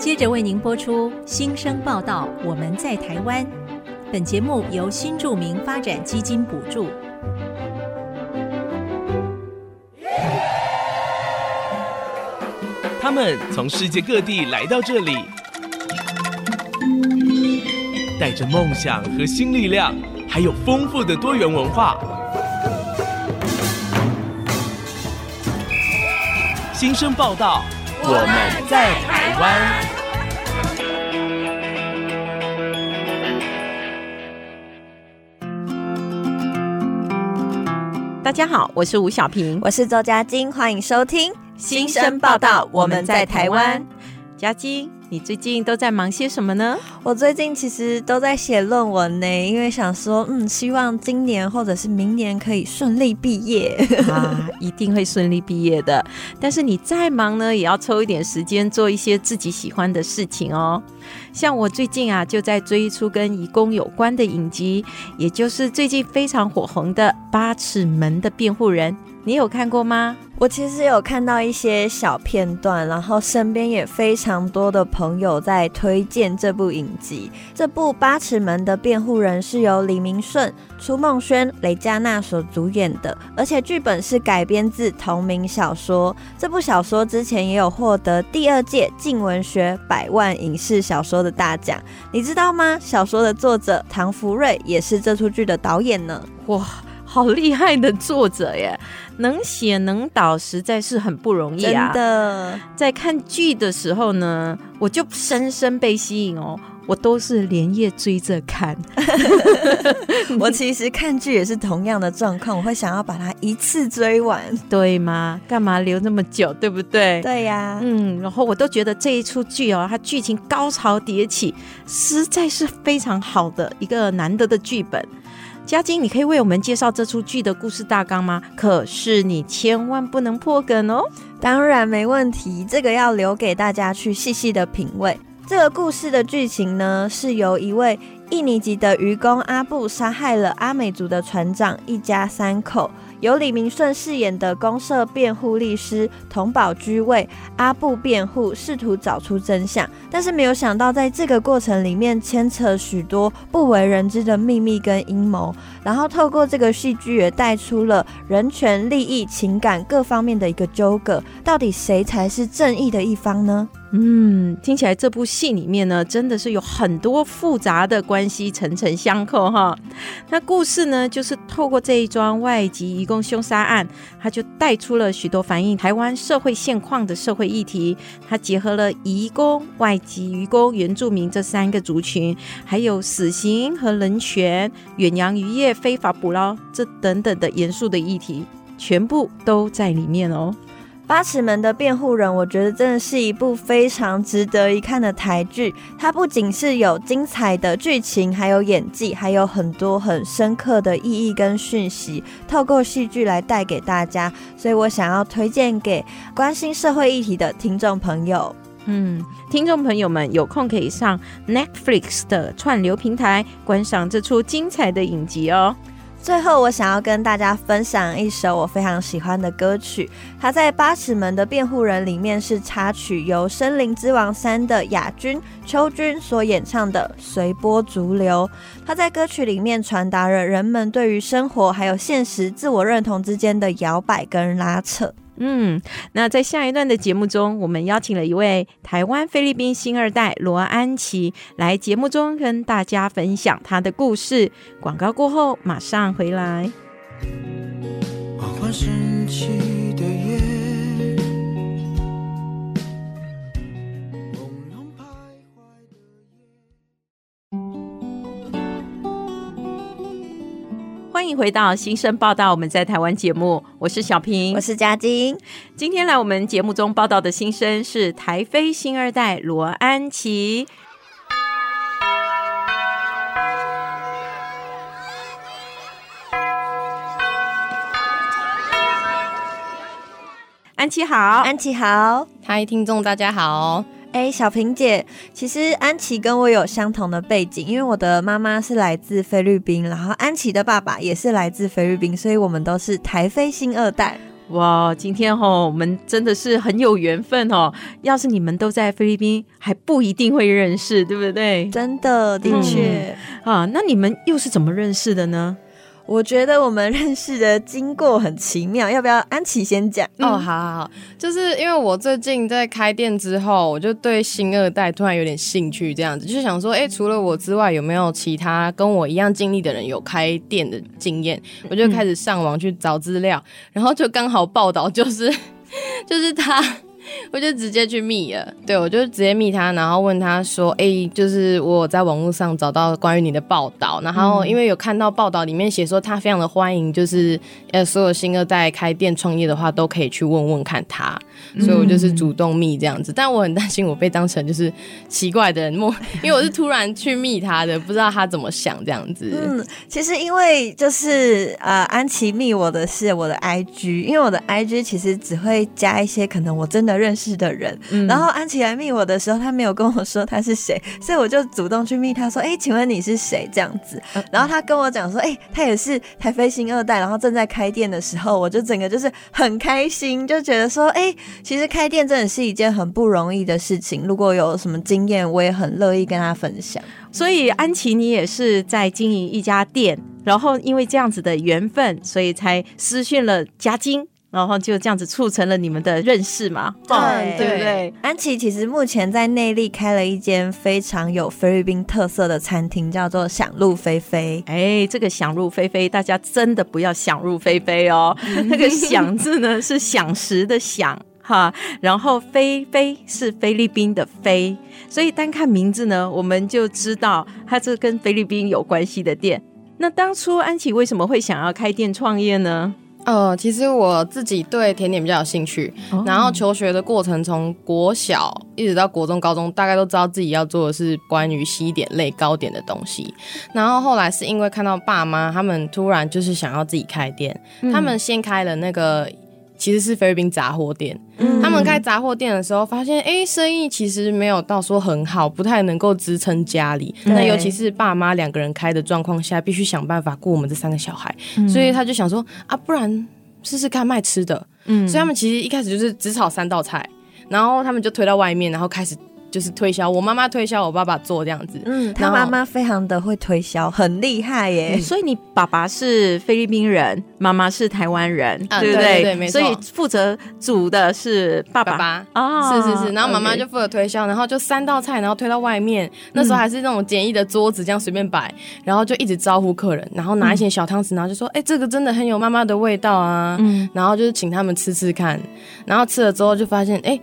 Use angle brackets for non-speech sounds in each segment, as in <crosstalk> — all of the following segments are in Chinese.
接着为您播出新生报道。我们在台湾。本节目由新住民发展基金补助。他们从世界各地来到这里，带着梦想和新力量，还有丰富的多元文化。新生报道，我们在台湾。大家好，我是吴小平，我是周佳晶，欢迎收听新生报道。我们在台湾，佳晶。你最近都在忙些什么呢？我最近其实都在写论文呢，因为想说，嗯，希望今年或者是明年可以顺利毕业 <laughs> 啊，一定会顺利毕业的。但是你再忙呢，也要抽一点时间做一些自己喜欢的事情哦。像我最近啊，就在追一出跟移工有关的影集，也就是最近非常火红的《八尺门的辩护人》。你有看过吗？我其实有看到一些小片段，然后身边也非常多的朋友在推荐这部影集。这部《八尺门的辩护人》是由李明顺、初梦轩、雷佳娜所主演的，而且剧本是改编自同名小说。这部小说之前也有获得第二届静文学百万影视小说的大奖。你知道吗？小说的作者唐福瑞也是这出剧的导演呢。哇！好厉害的作者耶，能写能导，实在是很不容易啊！真的，在看剧的时候呢，我就深深被吸引哦，我都是连夜追着看。<laughs> 我其实看剧也是同样的状况，我会想要把它一次追完，对吗？干嘛留那么久，对不对？对呀，嗯，然后我都觉得这一出剧哦，它剧情高潮迭起，实在是非常好的一个难得的剧本。嘉靖，你可以为我们介绍这出剧的故事大纲吗？可是你千万不能破梗哦。当然没问题，这个要留给大家去细细的品味。这个故事的剧情呢，是由一位印尼籍的渔工阿布杀害了阿美族的船长一家三口。由李明顺饰演的公社辩护律师佟宝居为阿布辩护，试图找出真相，但是没有想到，在这个过程里面牵扯许多不为人知的秘密跟阴谋。然后透过这个戏剧也带出了人权、利益、情感各方面的一个纠葛，到底谁才是正义的一方呢？嗯，听起来这部戏里面呢，真的是有很多复杂的关系，层层相扣哈。那故事呢，就是透过这一桩外籍移工凶杀案，它就带出了许多反映台湾社会现况的社会议题。它结合了移工、外籍渔工、原住民这三个族群，还有死刑和人权、远洋渔业非法捕捞这等等的严肃的议题，全部都在里面哦。八尺门的辩护人，我觉得真的是一部非常值得一看的台剧。它不仅是有精彩的剧情，还有演技，还有很多很深刻的意义跟讯息，透过戏剧来带给大家。所以我想要推荐给关心社会议题的听众朋友。嗯，听众朋友们有空可以上 Netflix 的串流平台观赏这出精彩的影集哦。最后，我想要跟大家分享一首我非常喜欢的歌曲，它在《八尺门的辩护人》里面是插曲，由《森林之王三》的雅君秋君所演唱的《随波逐流》。它在歌曲里面传达了人们对于生活还有现实自我认同之间的摇摆跟拉扯。嗯，那在下一段的节目中，我们邀请了一位台湾菲律宾新二代罗安琪来节目中跟大家分享她的故事。广告过后马上回来。迎回到新生报道，我们在台湾节目，我是小平，我是嘉晶。今天来我们节目中报道的新生是台飞新二代罗安琪。安琪好，安琪好，嗨，听众大家好。哎，小平姐，其实安琪跟我有相同的背景，因为我的妈妈是来自菲律宾，然后安琪的爸爸也是来自菲律宾，所以我们都是台菲新二代。哇，今天哦，我们真的是很有缘分哦。要是你们都在菲律宾，还不一定会认识，对不对？真的，的确、嗯、啊。那你们又是怎么认识的呢？我觉得我们认识的经过很奇妙，要不要安琪先讲？哦，好好好，就是因为我最近在开店之后，我就对新二代突然有点兴趣，这样子就想说，哎，除了我之外，有没有其他跟我一样经历的人有开店的经验？我就开始上网去找资料，然后就刚好报道就是 <laughs> 就是他。<laughs> 我就直接去密了，对，我就直接密他，然后问他说：“哎、欸，就是我在网络上找到关于你的报道，然后因为有看到报道里面写说他非常的欢迎，就是呃所有新二代开店创业的话都可以去问问看他，所以我就是主动密这样子。但我很担心我被当成就是奇怪的人莫，<laughs> 因为我是突然去密他的，不知道他怎么想这样子。嗯，其实因为就是呃安琪密我的是我的 IG，因为我的 IG 其实只会加一些可能我真的。认识的人，嗯、然后安琪来密我的时候，他没有跟我说他是谁，所以我就主动去密他说：“哎，请问你是谁？”这样子，然后他跟我讲说：“哎，他也是台飞星二代，然后正在开店的时候，我就整个就是很开心，就觉得说：哎，其实开店真的是一件很不容易的事情。如果有什么经验，我也很乐意跟他分享。所以安琪，你也是在经营一家店，然后因为这样子的缘分，所以才私讯了嘉晶。”然后就这样子促成了你们的认识嘛，对、哦、对不对？安琪其实目前在内力开了一间非常有菲律宾特色的餐厅，叫做想入非非。哎，这个想入非非，大家真的不要想入非非哦。<laughs> 那个想字呢是想食的想哈，然后非非是菲律宾的非，所以单看名字呢，我们就知道它是跟菲律宾有关系的店。那当初安琪为什么会想要开店创业呢？呃，其实我自己对甜点比较有兴趣，哦、然后求学的过程从国小一直到国中、高中，大概都知道自己要做的是关于西点类糕点的东西。然后后来是因为看到爸妈他们突然就是想要自己开店，嗯、他们先开了那个。其实是菲律宾杂货店，嗯、他们开杂货店的时候发现，哎，生意其实没有到说很好，不太能够支撑家里。那尤其是爸妈两个人开的状况下，必须想办法顾我们这三个小孩，嗯、所以他就想说啊，不然试试看卖吃的。嗯，所以他们其实一开始就是只炒三道菜，然后他们就推到外面，然后开始。就是推销，我妈妈推销，我爸爸做这样子。嗯，他妈妈非常的会推销，很厉害耶。所以你爸爸是菲律宾人，妈妈是台湾人，对不对？对对，没错。所以负责煮的是爸爸。爸爸啊，是是是。然后妈妈就负责推销，然后就三道菜，然后推到外面。那时候还是那种简易的桌子，这样随便摆，然后就一直招呼客人，然后拿一些小汤匙，然后就说：“哎，这个真的很有妈妈的味道啊。”嗯，然后就是请他们吃吃看，然后吃了之后就发现，哎。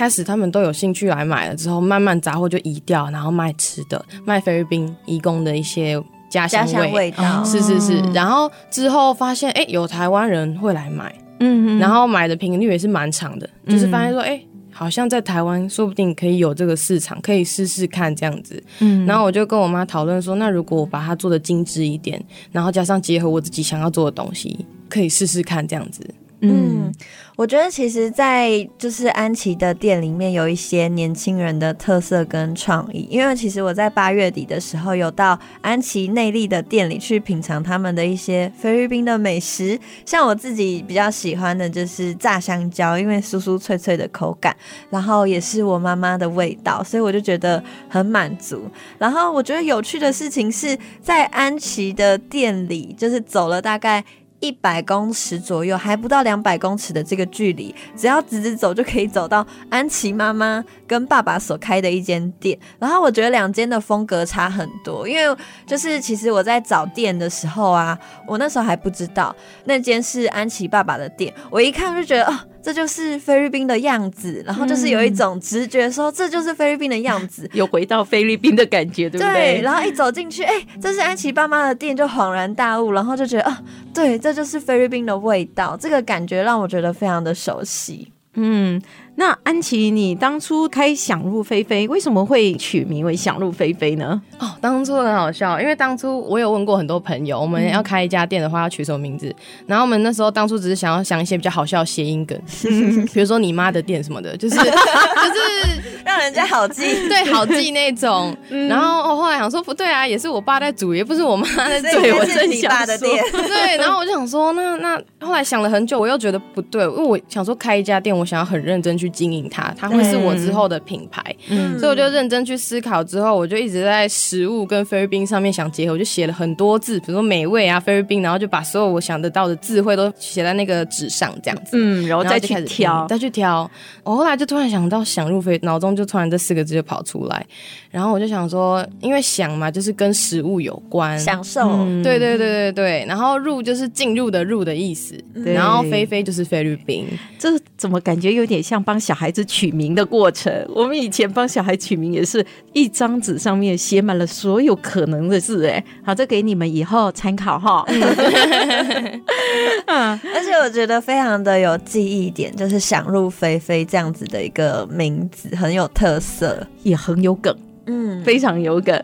开始他们都有兴趣来买了，之后慢慢杂货就移掉，然后卖吃的，卖菲律宾移工的一些家乡味，味道，是是是。然后之后发现，哎，有台湾人会来买，嗯哼，然后买的频率也是蛮长的，嗯、就是发现说，哎，好像在台湾说不定可以有这个市场，可以试试看这样子。嗯，然后我就跟我妈讨论说，那如果我把它做的精致一点，然后加上结合我自己想要做的东西，可以试试看这样子。嗯，我觉得其实，在就是安琪的店里面有一些年轻人的特色跟创意。因为其实我在八月底的时候有到安琪内力的店里去品尝他们的一些菲律宾的美食，像我自己比较喜欢的就是炸香蕉，因为酥酥脆脆的口感，然后也是我妈妈的味道，所以我就觉得很满足。然后我觉得有趣的事情是在安琪的店里，就是走了大概。一百公尺左右，还不到两百公尺的这个距离，只要直直走就可以走到安琪妈妈跟爸爸所开的一间店。然后我觉得两间的风格差很多，因为就是其实我在找店的时候啊，我那时候还不知道那间是安琪爸爸的店，我一看就觉得哦。这就是菲律宾的样子，然后就是有一种直觉说这就是菲律宾的样子，<laughs> 有回到菲律宾的感觉，对不对？对，然后一走进去，哎，这是安琪爸妈的店，就恍然大悟，然后就觉得啊，对，这就是菲律宾的味道，这个感觉让我觉得非常的熟悉。嗯，那安琪，你当初开想入非非，为什么会取名为想入非非呢？哦，当初很好笑，因为当初我有问过很多朋友，我们要开一家店的话要取什么名字，嗯、然后我们那时候当初只是想要想一些比较好笑的谐音梗，<laughs> 比如说你妈的店什么的，就是 <laughs> 就是让人家好记，对，好记那种。嗯、然后我后来想说不对啊，也是我爸在煮，也不是我妈在煮，我是你爸的店，对。然后我就想说，那那后来想了很久，我又觉得不对，因为我想说开一家店，我想要很认真去。经营它，它会是我之后的品牌，嗯，所以我就认真去思考。之后我就一直在食物跟菲律宾上面想结合，我就写了很多字，比如说美味啊，菲律宾，然后就把所有我想得到的智慧都写在那个纸上，这样子，嗯，然后再去挑，再去挑。我后来就突然想到“想入非”，脑中就突然这四个字就跑出来，然后我就想说，因为“想”嘛，就是跟食物有关，享受，对对对对对。然后“入”就是进入的“入”的意思，然后“菲菲”就是菲律宾，这怎么感觉有点像帮。小孩子取名的过程，我们以前帮小孩取名也是一张纸上面写满了所有可能的字，哎，好，这给你们以后参考哈。<laughs> 嗯，而且我觉得非常的有记忆点，就是想入非非这样子的一个名字，很有特色，也很有梗。嗯，非常有梗。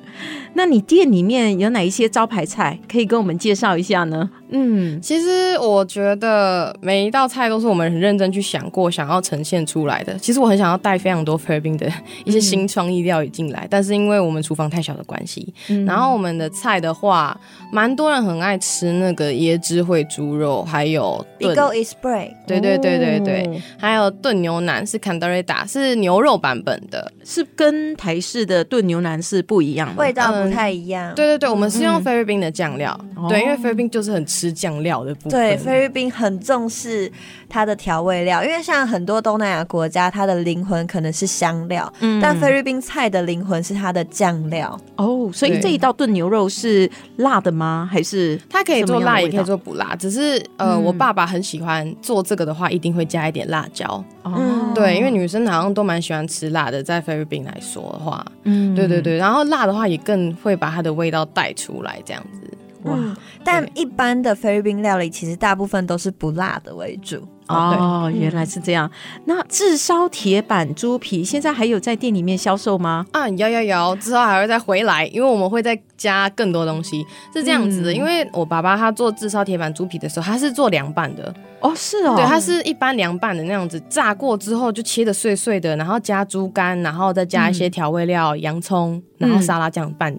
那你店里面有哪一些招牌菜可以跟我们介绍一下呢？嗯，其实我觉得每一道菜都是我们很认真去想过，想要呈现出来的。其实我很想要带非常多菲律宾的一些新创意料理进来，嗯、但是因为我们厨房太小的关系，嗯、然后我们的菜的话，蛮多人很爱吃那个椰汁烩猪肉，还有炖 Bigo is break，对对对对对，哦、还有炖牛腩是 Caldereta，是牛肉版本的，是跟台式的炖牛腩是不一样的，味道不太一样。嗯、对对对，我们是用菲律宾的酱料，嗯、对，因为菲律宾就是很吃酱料的部分。对，菲律宾很重视它的调味料，因为像很多东南亚国家，它的灵魂可能是香料，嗯、但菲律宾菜的灵魂是它的酱料。哦，所以这一道炖牛肉是辣的吗？还是它可以做辣，也可以做不辣？只是呃，嗯、我爸爸很喜欢做这个的话，一定会加一点辣椒。哦，对，因为女生好像都蛮喜欢吃辣的，在菲律宾来说的话，嗯，对对对，然后辣的话也更会把它的味道带出来，这样子。哇，嗯、但一般的菲律宾料理其实大部分都是不辣的为主。哦，原来是这样。那炙烧铁板猪皮现在还有在店里面销售吗？啊，有有有，之后还会再回来，因为我们会再加更多东西。是这样子的，嗯、因为我爸爸他做炙烧铁板猪皮的时候，他是做凉拌的。哦，是哦，对，他是一般凉拌的那样子，炸过之后就切的碎碎的，然后加猪肝，然后再加一些调味料，嗯、洋葱，然后沙拉酱拌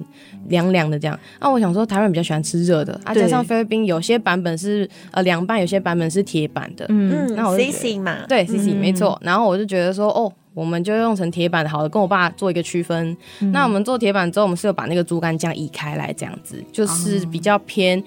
凉凉的这样。那、啊、我想说，台湾比较喜欢吃热的，啊，加上菲律宾有些版本是呃凉拌，有些版本是铁板的，嗯。嗯，那我 CC 嘛，对 CC 没错。然后我就觉得说，哦，我们就用成铁板好了，跟我爸做一个区分。嗯、那我们做铁板之后，我们是有把那个猪肝酱移开来，这样子就是比较偏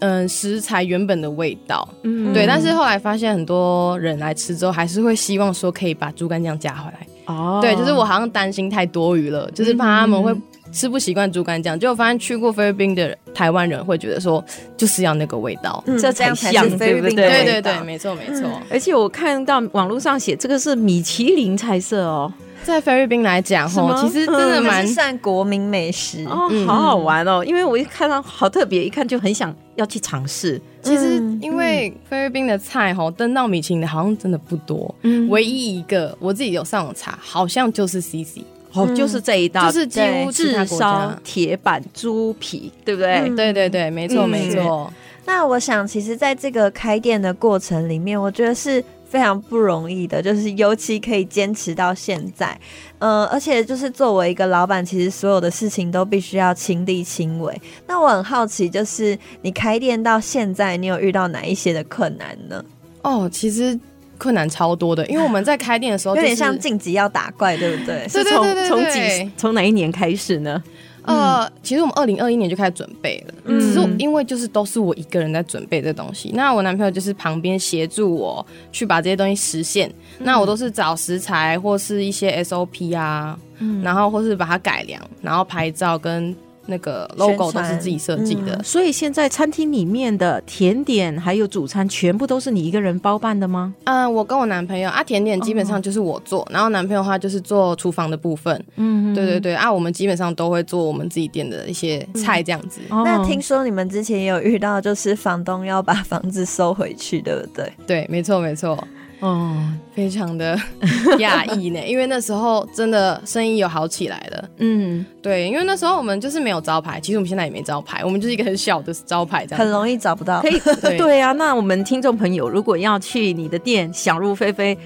嗯、呃、食材原本的味道。嗯，对。但是后来发现很多人来吃之后，还是会希望说可以把猪肝酱加回来。哦，对，就是我好像担心太多余了，就是怕他们会。吃不习惯猪肝酱，结果发现去过菲律宾的台湾人会觉得说，就是要那个味道，嗯、这才像对不对？对对对，没错没错。嗯、而且我看到网络上写这个是米其林菜色哦，在菲律宾来讲吼，其实真的蛮、嗯、算国民美食哦，好好玩哦。因为我一看到好特别，一看就很想要去尝试。其实因为菲律宾的菜吼登到米其林的好像真的不多，嗯，唯一一个我自己有上网查，好像就是 CC。哦，就是这一道，就是几乎炙烧铁板猪皮，对不对？对对对，没错没错。那我想，其实在这个开店的过程里面，我觉得是非常不容易的，就是尤其可以坚持到现在。嗯，而且就是作为一个老板，其实所有的事情都必须要亲力亲为。那我很好奇，就是你开店到现在，你有遇到哪一些的困难呢？哦，其实。困难超多的，因为我们在开店的时候、就是、有点像晋级要打怪，对不对？是从从几从哪一年开始呢？呃，嗯、其实我们二零二一年就开始准备了，嗯、只是因为就是都是我一个人在准备这东西，那我男朋友就是旁边协助我去把这些东西实现，嗯、那我都是找食材或是一些 SOP 啊，嗯、然后或是把它改良，然后拍照跟。那个 logo 都是自己设计的。嗯，所以现在餐厅里面的甜点还有主餐全部都是你一个人包办的吗？嗯，我跟我男朋友啊，甜点基本上就是我做，哦、然后男朋友的话就是做厨房的部分。嗯，对对对啊，我们基本上都会做我们自己店的一些菜这样子。嗯、那听说你们之前也有遇到，就是房东要把房子收回去，对不对？对，没错没错。哦，非常的 <laughs> 压抑呢，因为那时候真的生意有好起来了。嗯，对，因为那时候我们就是没有招牌，其实我们现在也没招牌，我们就是一个很小的招牌，这样很容易找不到。可以，对 <laughs> 对啊。那我们听众朋友如果要去你的店想入非非。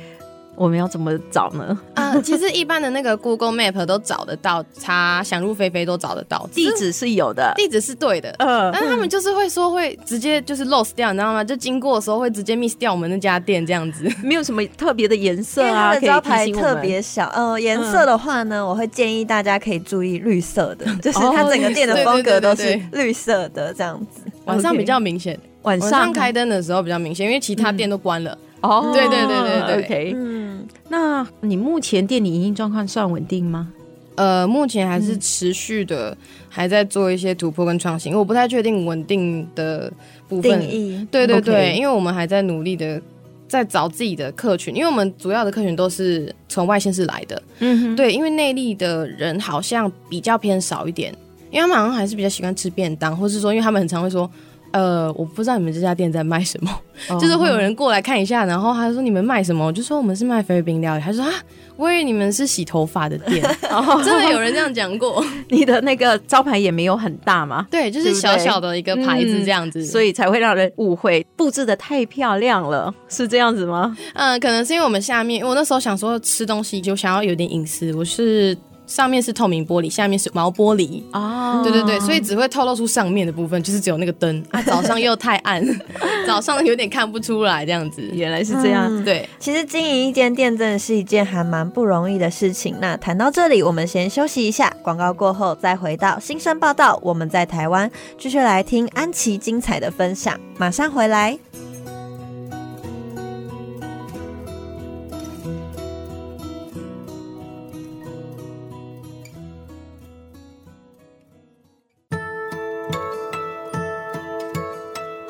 我们要怎么找呢？啊，<laughs> 其实一般的那个 Google Map 都找得到，查想入非非都找得到，<laughs> 地址是有的，地址是对的，嗯，但是他们就是会说会直接就是 lost 掉，你知道吗？就经过的时候会直接 miss 掉我们那家店这样子，<laughs> 没有什么特别的颜色啊，招牌特别小，呃，颜色的话呢，我会建议大家可以注意绿色的，就是它整个店的风格都是绿色的这样子，晚上比较明显，晚上开灯的时候比较明显，因为其他店都关了。哦，对对对对对，OK，嗯，那你目前店里营运状况算稳定吗？呃，目前还是持续的，还在做一些突破跟创新，我不太确定稳定的部分。定义，对对对，因为我们还在努力的在找自己的客群，因为我们主要的客群都是从外县市来的，嗯哼，对，因为内地的人好像比较偏少一点，因为他们好像还是比较喜欢吃便当，或是说，因为他们很常会说。呃，我不知道你们这家店在卖什么，oh, 就是会有人过来看一下，然后他说你们卖什么，我就说我们是卖菲律宾料理，他说啊，我以为你们是洗头发的店，oh, <laughs> 真的有人这样讲过。你的那个招牌也没有很大嘛，<laughs> 对，就是小小的一个牌子这样子，嗯、所以才会让人误会，布置的太漂亮了，是这样子吗？嗯，可能是因为我们下面，我那时候想说吃东西就想要有点隐私，我是。上面是透明玻璃，下面是毛玻璃哦，对对对，所以只会透露出上面的部分，就是只有那个灯啊。<laughs> 早上又太暗，<laughs> 早上有点看不出来这样子。原来是这样，嗯、对。其实经营一间店真的是一件还蛮不容易的事情。那谈到这里，我们先休息一下，广告过后再回到新生报道。我们在台湾继续来听安琪精彩的分享，马上回来。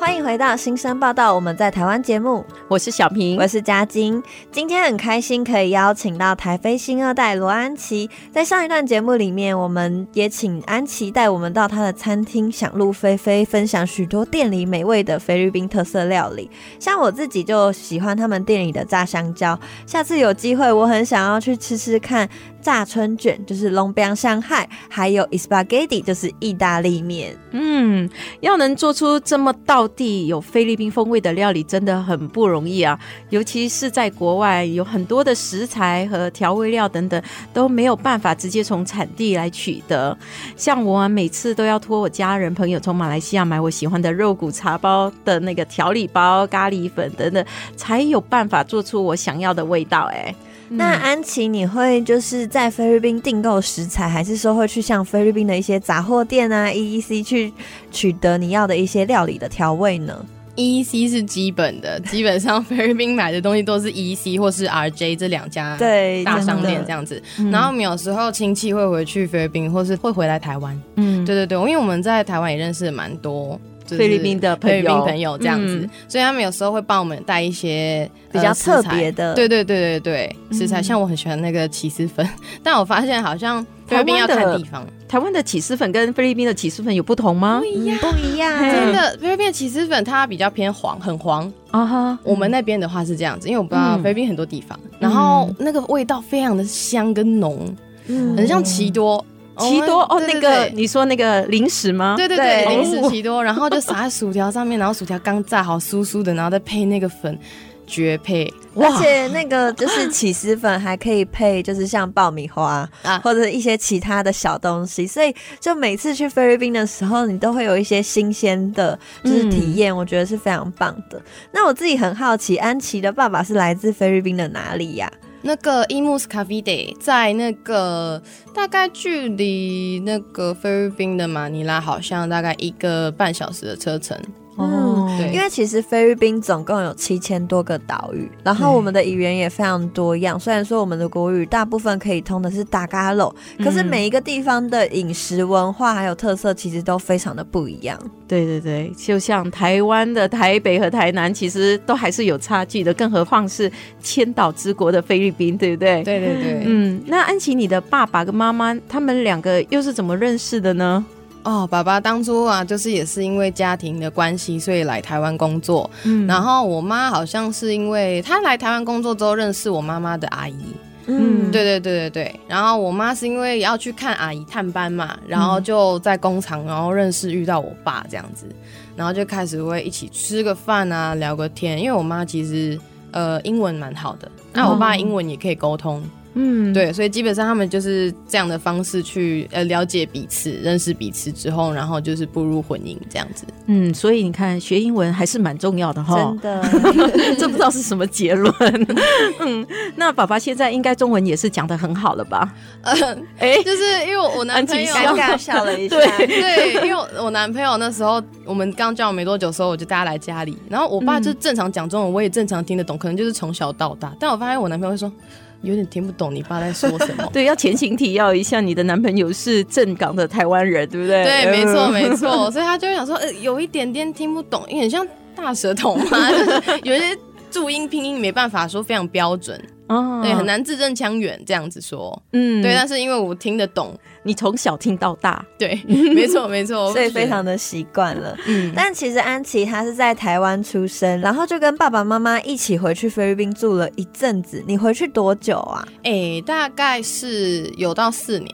欢迎回到新生报道，我们在台湾节目，我是小平，我是嘉晶。今天很开心可以邀请到台飞新二代罗安琪。在上一段节目里面，我们也请安琪带我们到她的餐厅想入非非，分享许多店里美味的菲律宾特色料理。像我自己就喜欢他们店里的炸香蕉，下次有机会我很想要去吃吃看。炸春卷就是龙边上海，还有 Spaghetti 就是意大利面。嗯，要能做出这么道地有菲律宾风味的料理，真的很不容易啊！尤其是在国外，有很多的食材和调味料等等都没有办法直接从产地来取得。像我每次都要托我家人朋友从马来西亚买我喜欢的肉骨茶包的那个调理包、咖喱粉等等，才有办法做出我想要的味道。哎。那安琪，你会就是在菲律宾订购食材，还是说会去像菲律宾的一些杂货店啊、EEC 去取得你要的一些料理的调味呢？EEC 是基本的，基本上菲律宾买的东西都是 EEC 或是 RJ 这两家对大商店这样子。然后我们有时候亲戚会回去菲律宾，或是会回来台湾。嗯，对对对，因为我们在台湾也认识蛮多。菲律宾的菲律宾朋友这样子，嗯、所以他们有时候会帮我们带一些比较特别的，对对对对对，食材。像我很喜欢那个起司粉，<laughs> 但我发现好像菲律宾要看地方。台湾的起司粉跟菲律宾的起司粉有不同吗？不一样，不一样。真的，菲律宾的起司粉它比较偏黄，很黄啊哈。我们那边的话是这样子，因为我不知道菲律宾很多地方，然后那个味道非常的香跟浓，嗯，很像奇多。奇多哦，那个你说那个零食吗？对对对，零食奇多，然后就撒在薯条上面，然后薯条刚炸好酥酥的，然后再配那个粉，绝配！而且那个就是起司粉还可以配，就是像爆米花啊，或者一些其他的小东西，所以就每次去菲律宾的时候，你都会有一些新鲜的，就是体验，我觉得是非常棒的。那我自己很好奇，安琪的爸爸是来自菲律宾的哪里呀？那个 Imus Cavite 在那个大概距离那个菲律宾的马尼拉，好像大概一个半小时的车程。哦，对，因为其实菲律宾总共有七千多个岛屿，然后我们的语言也非常多样。虽然说我们的国语大部分可以通的是大嘎喽，可是每一个地方的饮食文化还有特色，其实都非常的不一样。对对对，就像台湾的台北和台南，其实都还是有差距的，更何况是千岛之国的菲律宾，对不对？对对对，嗯，那安琪，你的爸爸跟妈妈他们两个又是怎么认识的呢？哦，爸爸当初啊，就是也是因为家庭的关系，所以来台湾工作。嗯，然后我妈好像是因为她来台湾工作之后认识我妈妈的阿姨。嗯，对对对对对。然后我妈是因为要去看阿姨探班嘛，然后就在工厂，然后认识遇到我爸这样子，然后就开始会一起吃个饭啊，聊个天。因为我妈其实呃英文蛮好的，那我爸英文也可以沟通。嗯，对，所以基本上他们就是这样的方式去呃了解彼此、认识彼此之后，然后就是步入婚姻这样子。嗯，所以你看学英文还是蛮重要的哈。真的，<laughs> 这不知道是什么结论。<laughs> 嗯，那爸爸现在应该中文也是讲的很好了吧？嗯，哎，就是因为我男朋友尴尬笑了一下。对对，因为我男朋友那时候我们刚交往没多久的时候，我就带他来家里，然后我爸就正常讲中文，我也正常听得懂，可能就是从小到大。但我发现我男朋友会说。有点听不懂你爸在说什么。<laughs> 对，要前情提要一下，你的男朋友是正港的台湾人，对不对？对，没错，没错。所以他就会想说，呃，有一点点听不懂，因为很像大舌头嘛，<laughs> 就是有一些注音拼音没办法说非常标准，哦，对，很难字正腔圆这样子说。嗯，对，但是因为我听得懂。你从小听到大，对，<laughs> 没错没错，所以非常的习惯了。嗯，但其实安琪她是在台湾出生，然后就跟爸爸妈妈一起回去菲律宾住了一阵子。你回去多久啊？哎、欸，大概是有到四年。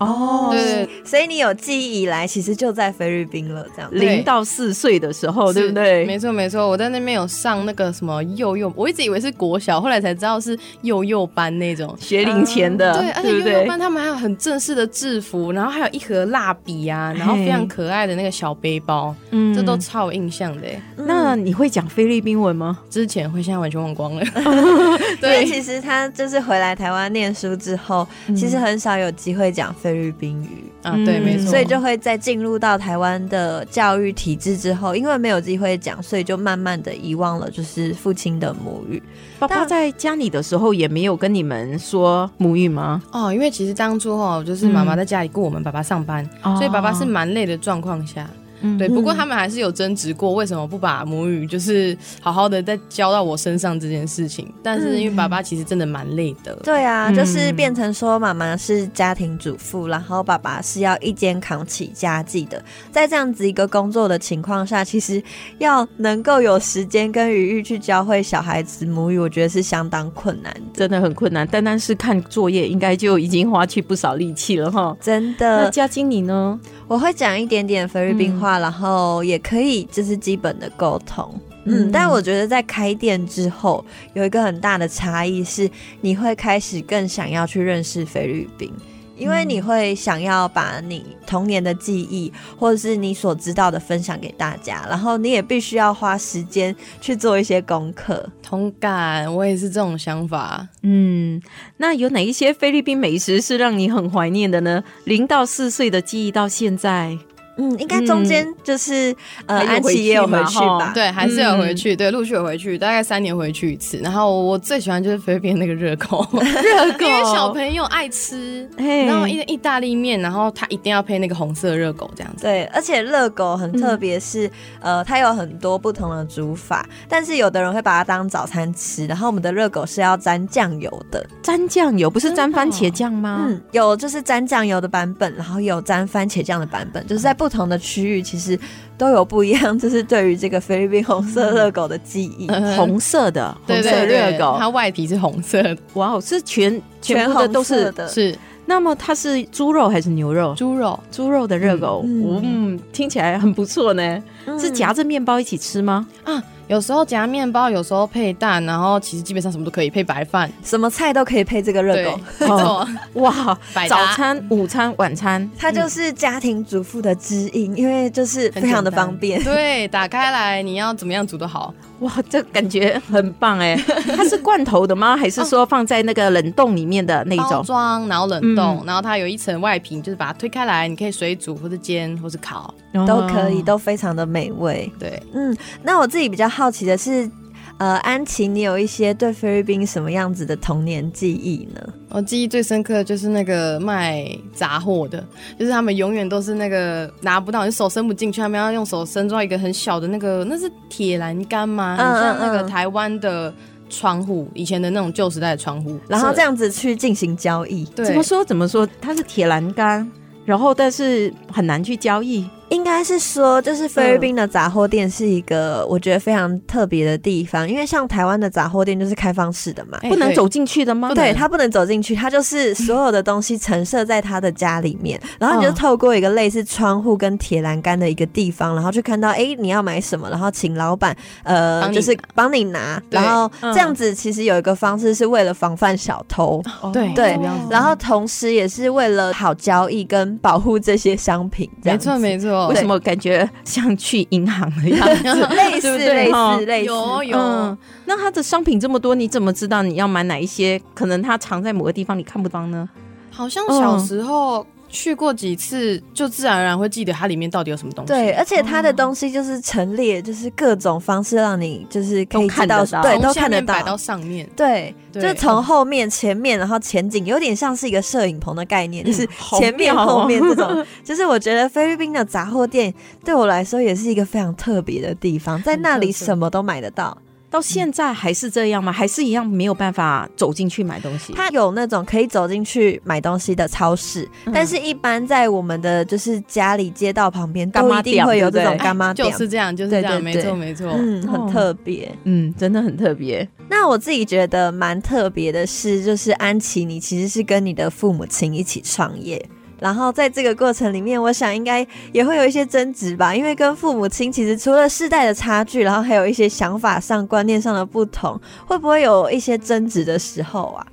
哦，对，所以你有记忆以来，其实就在菲律宾了，这样。零到四岁的时候，对不对？没错，没错，我在那边有上那个什么幼幼，我一直以为是国小，后来才知道是幼幼班那种。学龄前的，对，而且幼幼班他们还有很正式的制服，然后还有一盒蜡笔啊，然后非常可爱的那个小背包，嗯，这都超有印象的。那你会讲菲律宾文吗？之前会，现在完全忘光了。<laughs> 对，其实他就是回来台湾念书之后，其实很少有机会讲菲。菲律宾语啊，对，没错，所以就会在进入到台湾的教育体制之后，因为没有机会讲，所以就慢慢的遗忘了，就是父亲的母语。爸爸在家里的时候也没有跟你们说母语吗？哦，因为其实当初哦，就是妈妈在家里顾我们，爸爸上班，嗯、所以爸爸是蛮累的状况下。嗯、对，不过他们还是有争执过，为什么不把母语就是好好的再教到我身上这件事情。但是因为爸爸其实真的蛮累的。嗯、对啊，就是变成说妈妈是家庭主妇，然后爸爸是要一肩扛起家计的。在这样子一个工作的情况下，其实要能够有时间跟余裕去教会小孩子母语，我觉得是相当困难的，真的很困难。单单是看作业，应该就已经花去不少力气了哈。真的。那嘉晶你呢？我会讲一点点菲律宾话。然后也可以，就是基本的沟通，嗯，嗯，但我觉得在开店之后，有一个很大的差异是，你会开始更想要去认识菲律宾。因为你会想要把你童年的记忆，或者是你所知道的分享给大家，然后你也必须要花时间去做一些功课。同感，我也是这种想法。嗯，那有哪一些菲律宾美食是让你很怀念的呢？零到四岁的记忆到现在。嗯，应该中间就是、嗯、呃，安琪也有回去吧？对，还是有回去，嗯、对，陆续有回去，大概三年回去一次。然后我最喜欢就是菲律宾那个热狗，<laughs> 热狗，因为小朋友爱吃。然后意意大利面，然后他一定要配那个红色热狗这样子。对，而且热狗很特别，是、嗯、呃，它有很多不同的煮法，但是有的人会把它当早餐吃。然后我们的热狗是要沾酱油的，沾酱油不是沾番茄酱吗？嗯，有就是沾酱油的版本，然后有沾番茄酱的版本，就是在不。同的区域其实都有不一样，<laughs> 就是对于这个菲律宾红色热狗的记忆。嗯、红色的红色热狗，它外皮是红色的。哇哦，是全全部的都是的。是，那么它是猪肉还是牛肉？猪肉，猪肉的热狗，嗯，嗯，听起来很不错呢。嗯、是夹着面包一起吃吗？啊。有时候夹面包，有时候配蛋，然后其实基本上什么都可以配白饭，什么菜都可以配这个热狗。<laughs> 没错，哇，早餐、午餐、晚餐，它就是家庭主妇的指引，因为就是非常的方便。对，打开来你要怎么样煮都好。哇，这感觉很棒哎！<laughs> 它是罐头的吗？还是说放在那个冷冻里面的那种包装，然后冷冻，然后它有一层外皮，就是把它推开来，你可以水煮或者煎或者烤都可以，都非常的美味。对，嗯，那我自己比较好奇的是，呃，安琪，你有一些对菲律宾什么样子的童年记忆呢？我记忆最深刻的就是那个卖杂货的，就是他们永远都是那个拿不到，你手伸不进去，他们要用手伸出一个很小的那个，那是铁栏杆吗？很像那个台湾的窗户，以前的那种旧时代的窗户，然后这样子去进行交易。对，怎么说？怎么说？它是铁栏杆。然后但是很难去交易。应该是说，就是菲律宾的杂货店是一个我觉得非常特别的地方，因为像台湾的杂货店就是开放式的嘛，不能走进去的吗？对，它不能走进去，它就是所有的东西陈设在他的家里面，然后你就透过一个类似窗户跟铁栏杆的一个地方，然后去看到，哎，你要买什么，然后请老板呃，就是帮你拿，然后这样子其实有一个方式是为了防范小偷，对对，然后同时也是为了好交易跟保护这些商品，没错没错。为什么感觉像去银行的样子？<laughs> 类似类似类似，有有、嗯。那它的商品这么多，你怎么知道你要买哪一些？可能它藏在某个地方，你看不到呢？好像小时候。嗯去过几次，就自然而然会记得它里面到底有什么东西。对，而且它的东西就是陈列，就是各种方式让你就是可以看到，对，都看得到。摆到上面，对，对就从后面、前面，然后前景，有点像是一个摄影棚的概念，<laughs> 就是前面、后面这种。<laughs> 就是我觉得菲律宾的杂货店对我来说也是一个非常特别的地方，在那里什么都买得到。到现在还是这样吗？还是一样没有办法走进去买东西？它有那种可以走进去买东西的超市，嗯、但是一般在我们的就是家里街道旁边都一定会有这种干妈店，就是这样，就是这样，对对对，没错没错，嗯，很特别，嗯，真的很特别。那我自己觉得蛮特别的是，就是安琪，你其实是跟你的父母亲一起创业。然后在这个过程里面，我想应该也会有一些争执吧，因为跟父母亲其实除了世代的差距，然后还有一些想法上、观念上的不同，会不会有一些争执的时候啊？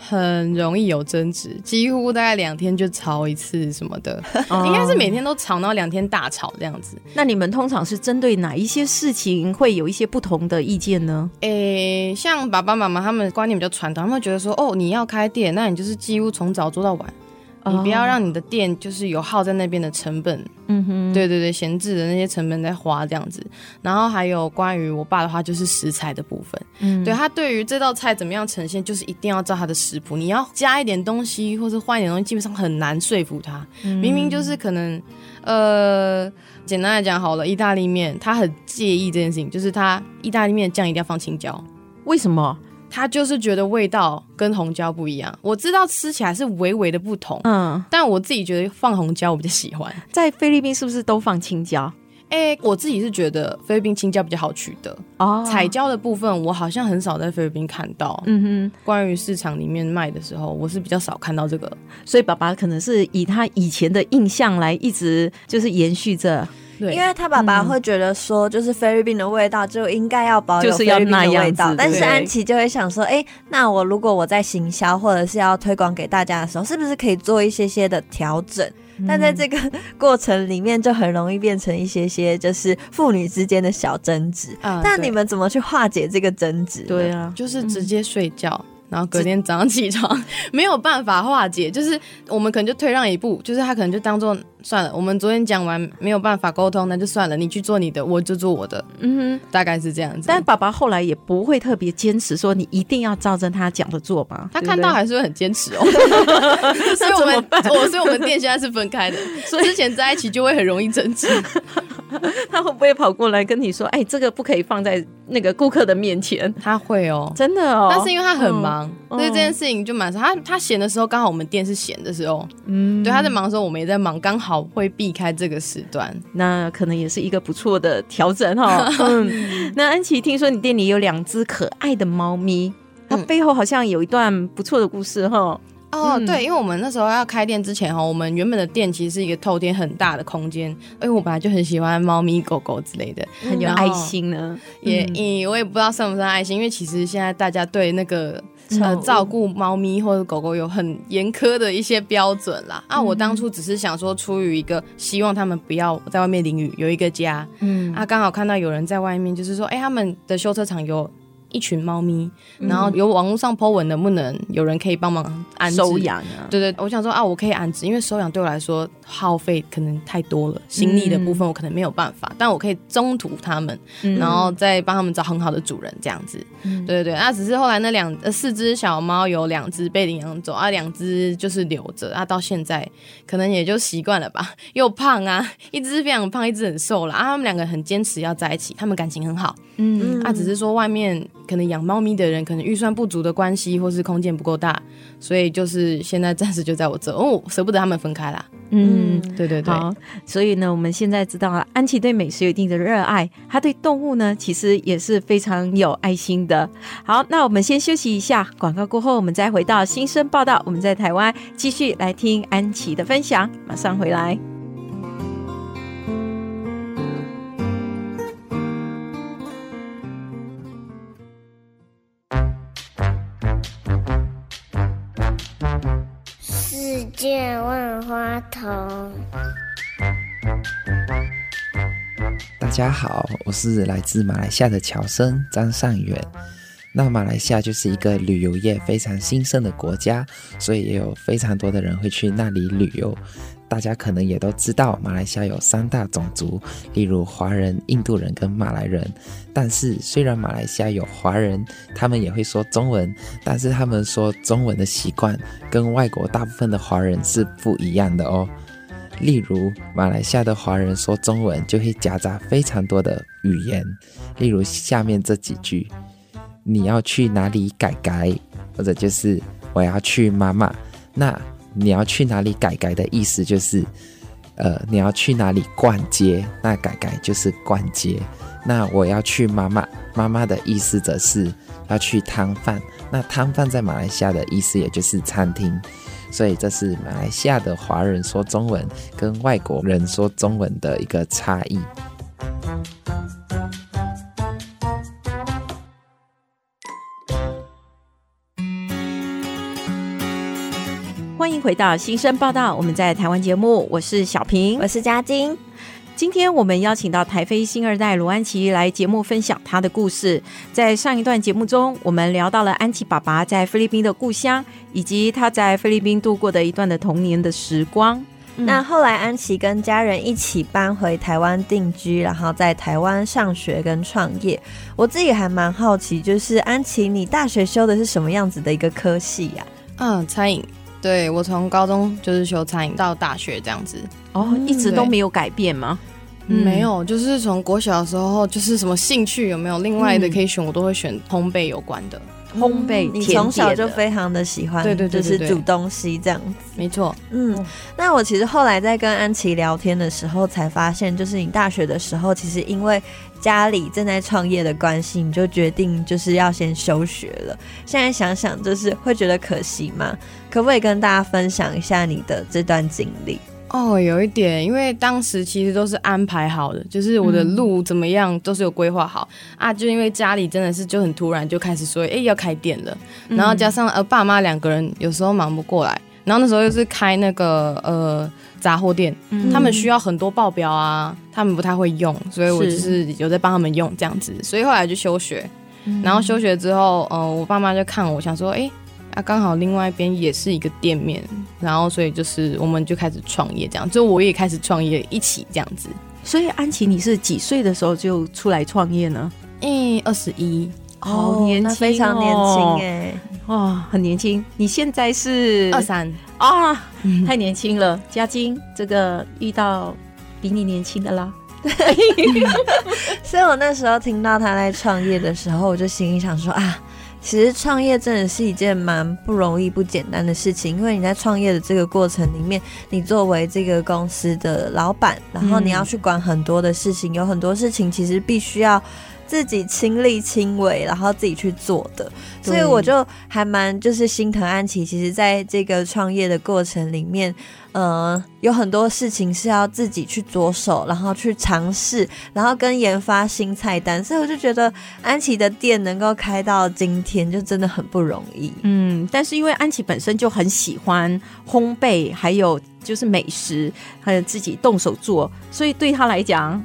很容易有争执，几乎大概两天就吵一次什么的，<laughs> 应该是每天都吵，然后两天大吵这样子。那你们通常是针对哪一些事情会有一些不同的意见呢？诶，像爸爸妈妈他们观念比较传统，他们会觉得说，哦，你要开店，那你就是几乎从早做到晚。你不要让你的店就是有耗在那边的成本，嗯哼，对对对，闲置的那些成本在花这样子。然后还有关于我爸的话，就是食材的部分，嗯，对，他对于这道菜怎么样呈现，就是一定要照他的食谱。你要加一点东西或者换一点东西，基本上很难说服他。嗯、明明就是可能，呃，简单来讲好了，意大利面他很介意这件事情，就是他意大利面酱一定要放青椒，为什么？他就是觉得味道跟红椒不一样，我知道吃起来是微微的不同，嗯，但我自己觉得放红椒我比较喜欢。在菲律宾是不是都放青椒？哎、欸，我自己是觉得菲律宾青椒比较好取得哦。彩椒的部分我好像很少在菲律宾看到，嗯哼。关于市场里面卖的时候，我是比较少看到这个，所以爸爸可能是以他以前的印象来一直就是延续着。对，因为他爸爸会觉得说，就是菲律宾的味道就应该要保有菲律宾的味道，但是安琪就会想说，哎，那我如果我在行销或者是要推广给大家的时候，是不是可以做一些些的调整？嗯、但在这个过程里面，就很容易变成一些些就是父女之间的小争执。啊，那你们怎么去化解这个争执？对啊，就是直接睡觉。嗯然后隔天早上起床 <laughs> 没有办法化解，就是我们可能就退让一步，就是他可能就当做算了，我们昨天讲完没有办法沟通，那就算了，你去做你的，我就做我的，嗯哼，大概是这样子。但爸爸后来也不会特别坚持说你一定要照着他讲的做吧？他看到还是会很坚持哦。<laughs> <laughs> 所以我们我所以我们店现在是分开的，所以之前在一起就会很容易争执。<laughs> 他会不会跑过来跟你说：“哎，这个不可以放在那个顾客的面前？”他会哦，真的哦。但是因为他很忙，嗯、所以这件事情就蛮少。他他闲的时候，刚好我们店是闲的时候，嗯，对，他在忙的时候，我们也在忙，刚好会避开这个时段。<laughs> 那可能也是一个不错的调整哈。<laughs> 嗯，那安琪，听说你店里有两只可爱的猫咪，它背后好像有一段不错的故事哈。哦，嗯、对，因为我们那时候要开店之前哈，我们原本的店其实是一个透天很大的空间，因为我本来就很喜欢猫咪狗狗之类的，很有爱心呢。也，嗯、我也不知道算不算爱心，因为其实现在大家对那个呃照顾猫咪或者狗狗有很严苛的一些标准啦。嗯、啊，我当初只是想说，出于一个希望他们不要在外面淋雨，有一个家。嗯，啊，刚好看到有人在外面，就是说，哎，他们的修车厂有。一群猫咪，然后有网络上 po 文，能不能有人可以帮忙安置收养啊？对对，我想说啊，我可以安置，因为收养对我来说耗费可能太多了，心力的部分我可能没有办法，嗯、但我可以中途他们，然后再帮他们找很好的主人这样子。嗯、对对对，那只是后来那两呃四只小猫有两只被领养走啊，两只就是留着啊，到现在可能也就习惯了吧。<laughs> 又胖啊，<laughs> 一只非常胖，一只很瘦了啊，他们两个很坚持要在一起，他们感情很好。嗯啊，只是说外面。可能养猫咪的人可能预算不足的关系，或是空间不够大，所以就是现在暂时就在我这哦，舍不得他们分开啦。嗯，对对对。好，所以呢，我们现在知道了安琪对美食有一定的热爱，她对动物呢其实也是非常有爱心的。好，那我们先休息一下，广告过后我们再回到新生报道，我们在台湾继续来听安琪的分享，马上回来。见万花筒。大家好，我是来自马来西亚的乔生张尚远。那马来西亚就是一个旅游业非常兴盛的国家，所以也有非常多的人会去那里旅游。大家可能也都知道，马来西亚有三大种族，例如华人、印度人跟马来人。但是，虽然马来西亚有华人，他们也会说中文，但是他们说中文的习惯跟外国大部分的华人是不一样的哦。例如，马来西亚的华人说中文就会夹杂非常多的语言，例如下面这几句：“你要去哪里改改？”或者就是“我要去妈妈”。那你要去哪里改改的意思就是，呃，你要去哪里逛街？那改改就是逛街。那我要去妈妈，妈妈的意思则是要去摊贩。那摊贩在马来西亚的意思也就是餐厅。所以这是马来西亚的华人说中文跟外国人说中文的一个差异。欢迎回到新生报道，我们在台湾节目，我是小平，我是嘉晶。今天我们邀请到台菲新二代卢安琪来节目分享她的故事。在上一段节目中，我们聊到了安琪爸爸在菲律宾的故乡，以及他在菲律宾度过的一段的童年的时光。嗯、那后来安琪跟家人一起搬回台湾定居，然后在台湾上学跟创业。我自己还蛮好奇，就是安琪，你大学修的是什么样子的一个科系呀、啊？嗯，餐饮。对，我从高中就是修餐饮到大学这样子，哦，一直都没有改变吗？嗯、没有，就是从国小的时候，就是什么兴趣有没有另外的可以选，嗯、我都会选烘焙有关的。烘焙，你从小就非常的喜欢，对对对，就是煮东西这样子。没错，嗯，那我其实后来在跟安琪聊天的时候，才发现，就是你大学的时候，其实因为家里正在创业的关系，你就决定就是要先休学了。现在想想，就是会觉得可惜吗？可不可以跟大家分享一下你的这段经历？哦，有一点，因为当时其实都是安排好的，就是我的路怎么样都是有规划好、啊。就因为家里真的是就很突然就开始说，哎，要开店了，然后加上呃爸妈两个人有时候忙不过来，然后那时候又是开那个呃杂货店、嗯，他们需要很多报表啊，他们不太会用，所以我就是有在帮他们用这样子，所以后来就休学，然后休学之后，呃，我爸妈就看我想说，哎。啊，刚好另外一边也是一个店面，然后所以就是我们就开始创业，这样就我也开始创业，一起这样子。所以安琪，你是几岁的时候就出来创业呢？嗯，二十一，好年轻，非常年轻哎，哇，很年轻。你现在是二三啊，太年轻了。嘉晶，这个遇到比你年轻的啦。对，<laughs> 所以我那时候听到他在创业的时候，我就心里想说啊。其实创业真的是一件蛮不容易、不简单的事情，因为你在创业的这个过程里面，你作为这个公司的老板，然后你要去管很多的事情，有很多事情其实必须要自己亲力亲为，然后自己去做的。所以我就还蛮就是心疼安琪，其实在这个创业的过程里面。呃，有很多事情是要自己去着手，然后去尝试，然后跟研发新菜单，所以我就觉得安琪的店能够开到今天，就真的很不容易。嗯，但是因为安琪本身就很喜欢烘焙，还有就是美食，还有自己动手做，所以对他来讲，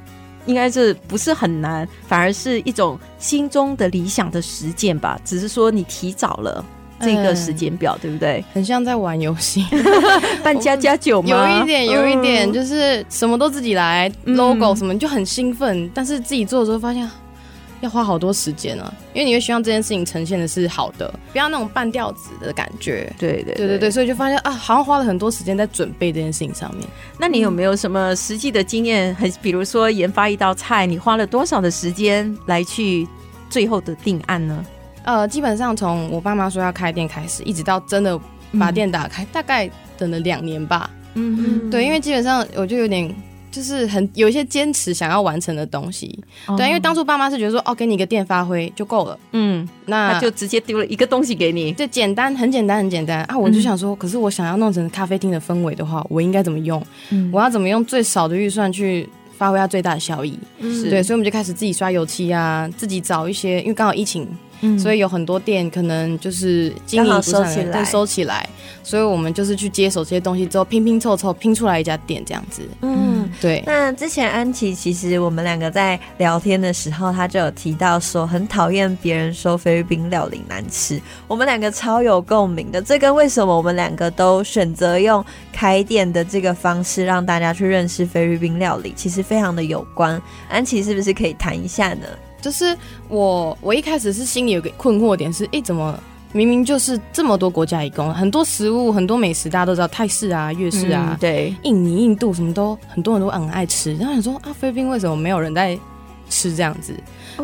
应该是不是很难，反而是一种心中的理想的实践吧。只是说你提早了。这个时间表、嗯、对不对？很像在玩游戏，<laughs> 办家家酒吗？有一点，有一点，就是什么都自己来、嗯、，logo 什么就很兴奋。但是自己做的时候发现要花好多时间啊，因为你会希望这件事情呈现的是好的，不要那种半吊子的感觉。对对对对对对，所以就发现啊，好像花了很多时间在准备这件事情上面。那你有没有什么实际的经验？很比如说研发一道菜，你花了多少的时间来去最后的定案呢？呃，基本上从我爸妈说要开店开始，一直到真的把店打开，嗯、大概等了两年吧。嗯嗯，对，因为基本上我就有点。就是很有一些坚持想要完成的东西，哦、对，因为当初爸妈是觉得说，哦，给你一个店发挥就够了，嗯，那就直接丢了一个东西给你，就简单，很简单，很简单啊！我就想说，嗯、可是我想要弄成咖啡厅的氛围的话，我应该怎么用？嗯、我要怎么用最少的预算去发挥它最大的效益？嗯、对，所以我们就开始自己刷油漆啊，自己找一些，因为刚好疫情。嗯、所以有很多店可能就是经营不上来，对，收起来。所以我们就是去接手这些东西之后，拼拼凑凑拼出来一家店这样子。嗯，对。那之前安琪其实我们两个在聊天的时候，他就有提到说很讨厌别人说菲律宾料理难吃。我们两个超有共鸣的，这跟为什么我们两个都选择用开店的这个方式让大家去认识菲律宾料理，其实非常的有关。安琪是不是可以谈一下呢？就是我，我一开始是心里有个困惑点是，哎、欸，怎么明明就是这么多国家一共，很多食物、很多美食，大家都知道泰式啊、粤式啊，嗯、对，印尼、印度什么都很多人都很爱吃。然后想说啊，菲律宾为什么没有人在吃这样子？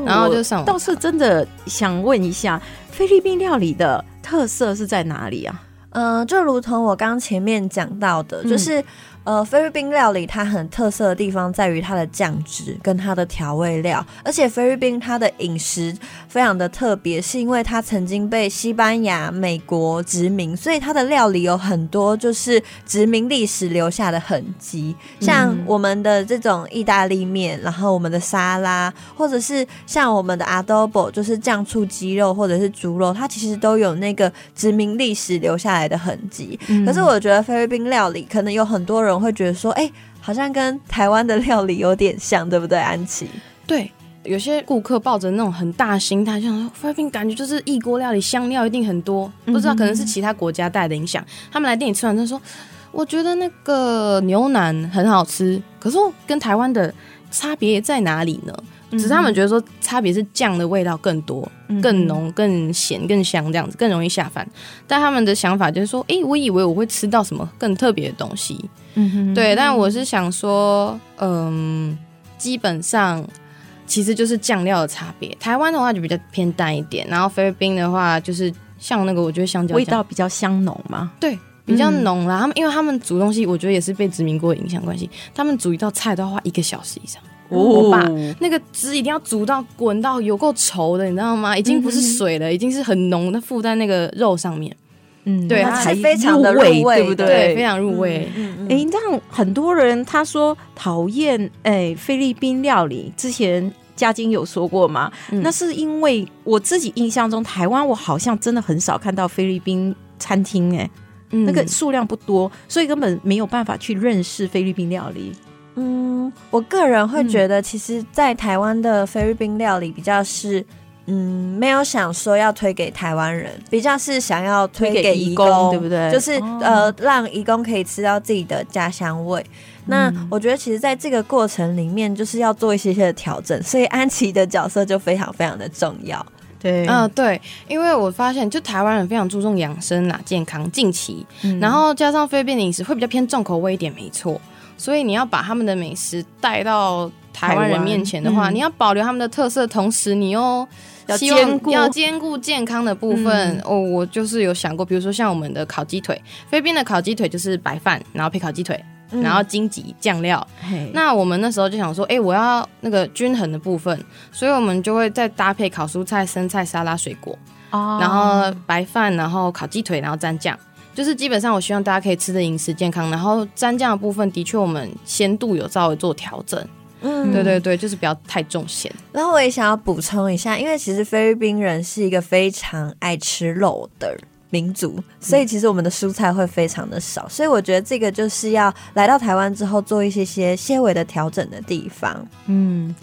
然后就上网，倒是真的想问一下，菲律宾料理的特色是在哪里啊？嗯、呃，就如同我刚前面讲到的，就是。嗯呃，菲律宾料理它很特色的地方在于它的酱汁跟它的调味料，而且菲律宾它的饮食非常的特别，是因为它曾经被西班牙、美国殖民，所以它的料理有很多就是殖民历史留下的痕迹，像我们的这种意大利面，然后我们的沙拉，或者是像我们的 adobo，就是酱醋鸡肉或者是猪肉，它其实都有那个殖民历史留下来的痕迹。嗯、可是我觉得菲律宾料理可能有很多人。会觉得说，哎、欸，好像跟台湾的料理有点像，对不对？安琪，对，有些顾客抱着那种很大心态，像说菲律宾感觉就是异国料理，香料一定很多，不知道可能是其他国家带的影响。嗯、他们来店里吃完，他说，我觉得那个牛腩很好吃，可是跟台湾的差别在哪里呢？只是他们觉得说，差别是酱的味道更多、更浓、更咸、更香这样子，更容易下饭。但他们的想法就是说，哎、欸，我以为我会吃到什么更特别的东西，嗯哼，对。但我是想说，嗯，基本上其实就是酱料的差别。台湾的话就比较偏淡一点，然后菲律宾的话就是像那个，我觉得香蕉味道比较香浓嘛，对，比较浓啦。他们因为他们煮东西，我觉得也是被殖民过影响关系，他们煮一道菜都要花一个小时以上。我把那个汁一定要煮到滚到有够稠的，你知道吗？已经不是水了，已经是很浓的附在那个肉上面。嗯，对，它才非常的入味，对不对？对，非常入味。哎，这样很多人他说讨厌哎菲律宾料理，之前嘉晶有说过吗？那是因为我自己印象中，台湾我好像真的很少看到菲律宾餐厅，哎，那个数量不多，所以根本没有办法去认识菲律宾料理。嗯，我个人会觉得，其实，在台湾的菲律宾料理比较是，嗯，没有想说要推给台湾人，比较是想要推给移工，对不对？就是、哦、呃，让移工可以吃到自己的家乡味。那我觉得，其实在这个过程里面，就是要做一些些的调整，所以安琪的角色就非常非常的重要。对，嗯、呃，对，因为我发现，就台湾人非常注重养生啦、健康、近期，嗯、然后加上菲律宾的饮食会比较偏重口味一点，没错。所以你要把他们的美食带到台湾人面前的话，嗯、你要保留他们的特色，同时你又要兼顾要兼顾健康的部分。嗯、哦，我就是有想过，比如说像我们的烤鸡腿，菲律宾的烤鸡腿就是白饭，然后配烤鸡腿，嗯、然后荆棘酱料。嘿那我们那时候就想说，哎、欸，我要那个均衡的部分，所以我们就会再搭配烤蔬菜、生菜、沙拉、水果，哦、然后白饭，然后烤鸡腿，然后蘸酱。就是基本上，我希望大家可以吃的饮食健康，然后蘸酱的部分的确我们鲜度有稍微做调整，嗯，对对对，就是不要太重咸。然后我也想要补充一下，因为其实菲律宾人是一个非常爱吃肉的民族，所以其实我们的蔬菜会非常的少，所以我觉得这个就是要来到台湾之后做一些些些微的调整的地方。嗯，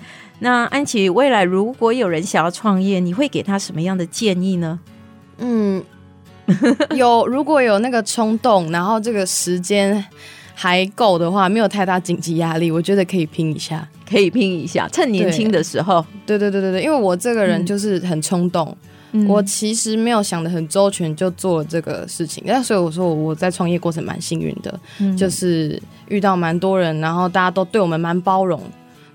那安琪，未来如果有人想要创业，你会给他什么样的建议呢？嗯。<laughs> 有，如果有那个冲动，然后这个时间还够的话，没有太大紧急压力，我觉得可以拼一下，可以拼一下，趁年轻的时候。对对对对对，因为我这个人就是很冲动，嗯、我其实没有想的很周全就做了这个事情，那所以我说我在创业过程蛮幸运的，嗯、就是遇到蛮多人，然后大家都对我们蛮包容。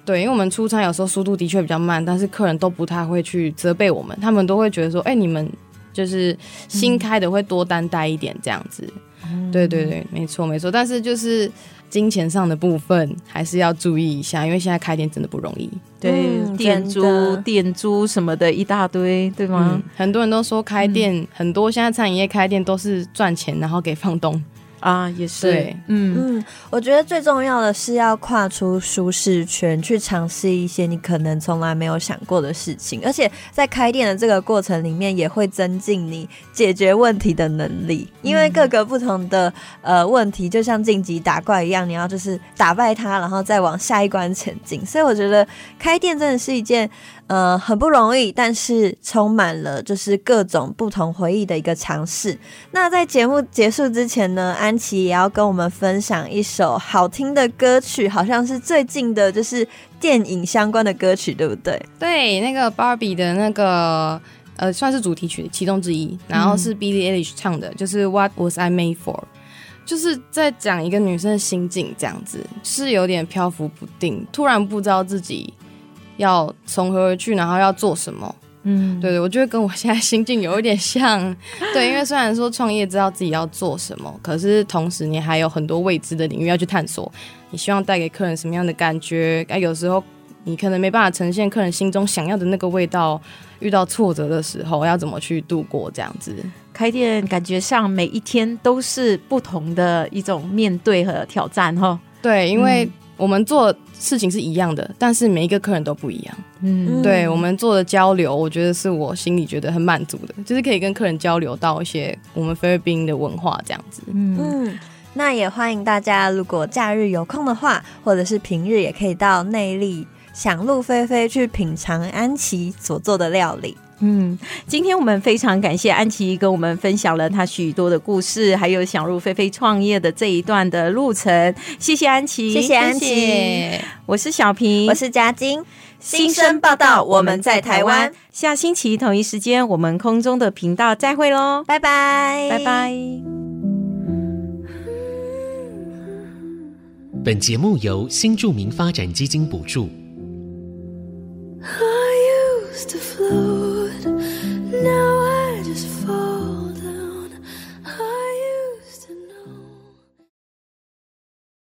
对，因为我们出餐有时候速度的确比较慢，但是客人都不太会去责备我们，他们都会觉得说，哎、欸，你们就是新开的会多担待一点这样子。嗯、对对对，没错没错，但是就是。金钱上的部分还是要注意一下，因为现在开店真的不容易。对，嗯、店租、店租什么的一大堆，对吗？嗯、很多人都说开店，嗯、很多现在餐饮业开店都是赚钱，然后给房东。啊，也是，对嗯嗯，我觉得最重要的是要跨出舒适圈，去尝试一些你可能从来没有想过的事情，而且在开店的这个过程里面，也会增进你解决问题的能力，因为各个不同的呃问题，就像晋级打怪一样，你要就是打败它，然后再往下一关前进。所以我觉得开店真的是一件。呃，很不容易，但是充满了就是各种不同回忆的一个尝试。那在节目结束之前呢，安琪也要跟我们分享一首好听的歌曲，好像是最近的，就是电影相关的歌曲，对不对？对，那个 Barbie 的那个呃，算是主题曲其中之一，然后是 Billie Eilish 唱的，就是 What Was I Made For，就是在讲一个女生的心境，这样子是有点漂浮不定，突然不知道自己。要从何而去，然后要做什么？嗯，对对，我觉得跟我现在心境有一点像。<laughs> 对，因为虽然说创业知道自己要做什么，可是同时你还有很多未知的领域要去探索。你希望带给客人什么样的感觉？哎，有时候你可能没办法呈现客人心中想要的那个味道。遇到挫折的时候，要怎么去度过？这样子开店，感觉上每一天都是不同的一种面对和挑战。哈，对，因为、嗯。我们做事情是一样的，但是每一个客人都不一样。嗯，对，我们做的交流，我觉得是我心里觉得很满足的，就是可以跟客人交流到一些我们菲律宾的文化这样子。嗯，嗯，那也欢迎大家，如果假日有空的话，或者是平日，也可以到内坜想入非非去品尝安琪所做的料理。嗯，今天我们非常感谢安琪跟我们分享了她许多的故事，还有想入非非创业的这一段的路程。谢谢安琪，谢谢安琪。我是小平，我是嘉晶。新生报道，我们在台湾。下星期同一时间，我们空中的频道再会喽，拜拜，拜拜。本节目由新著名发展基金补助。I used to flow know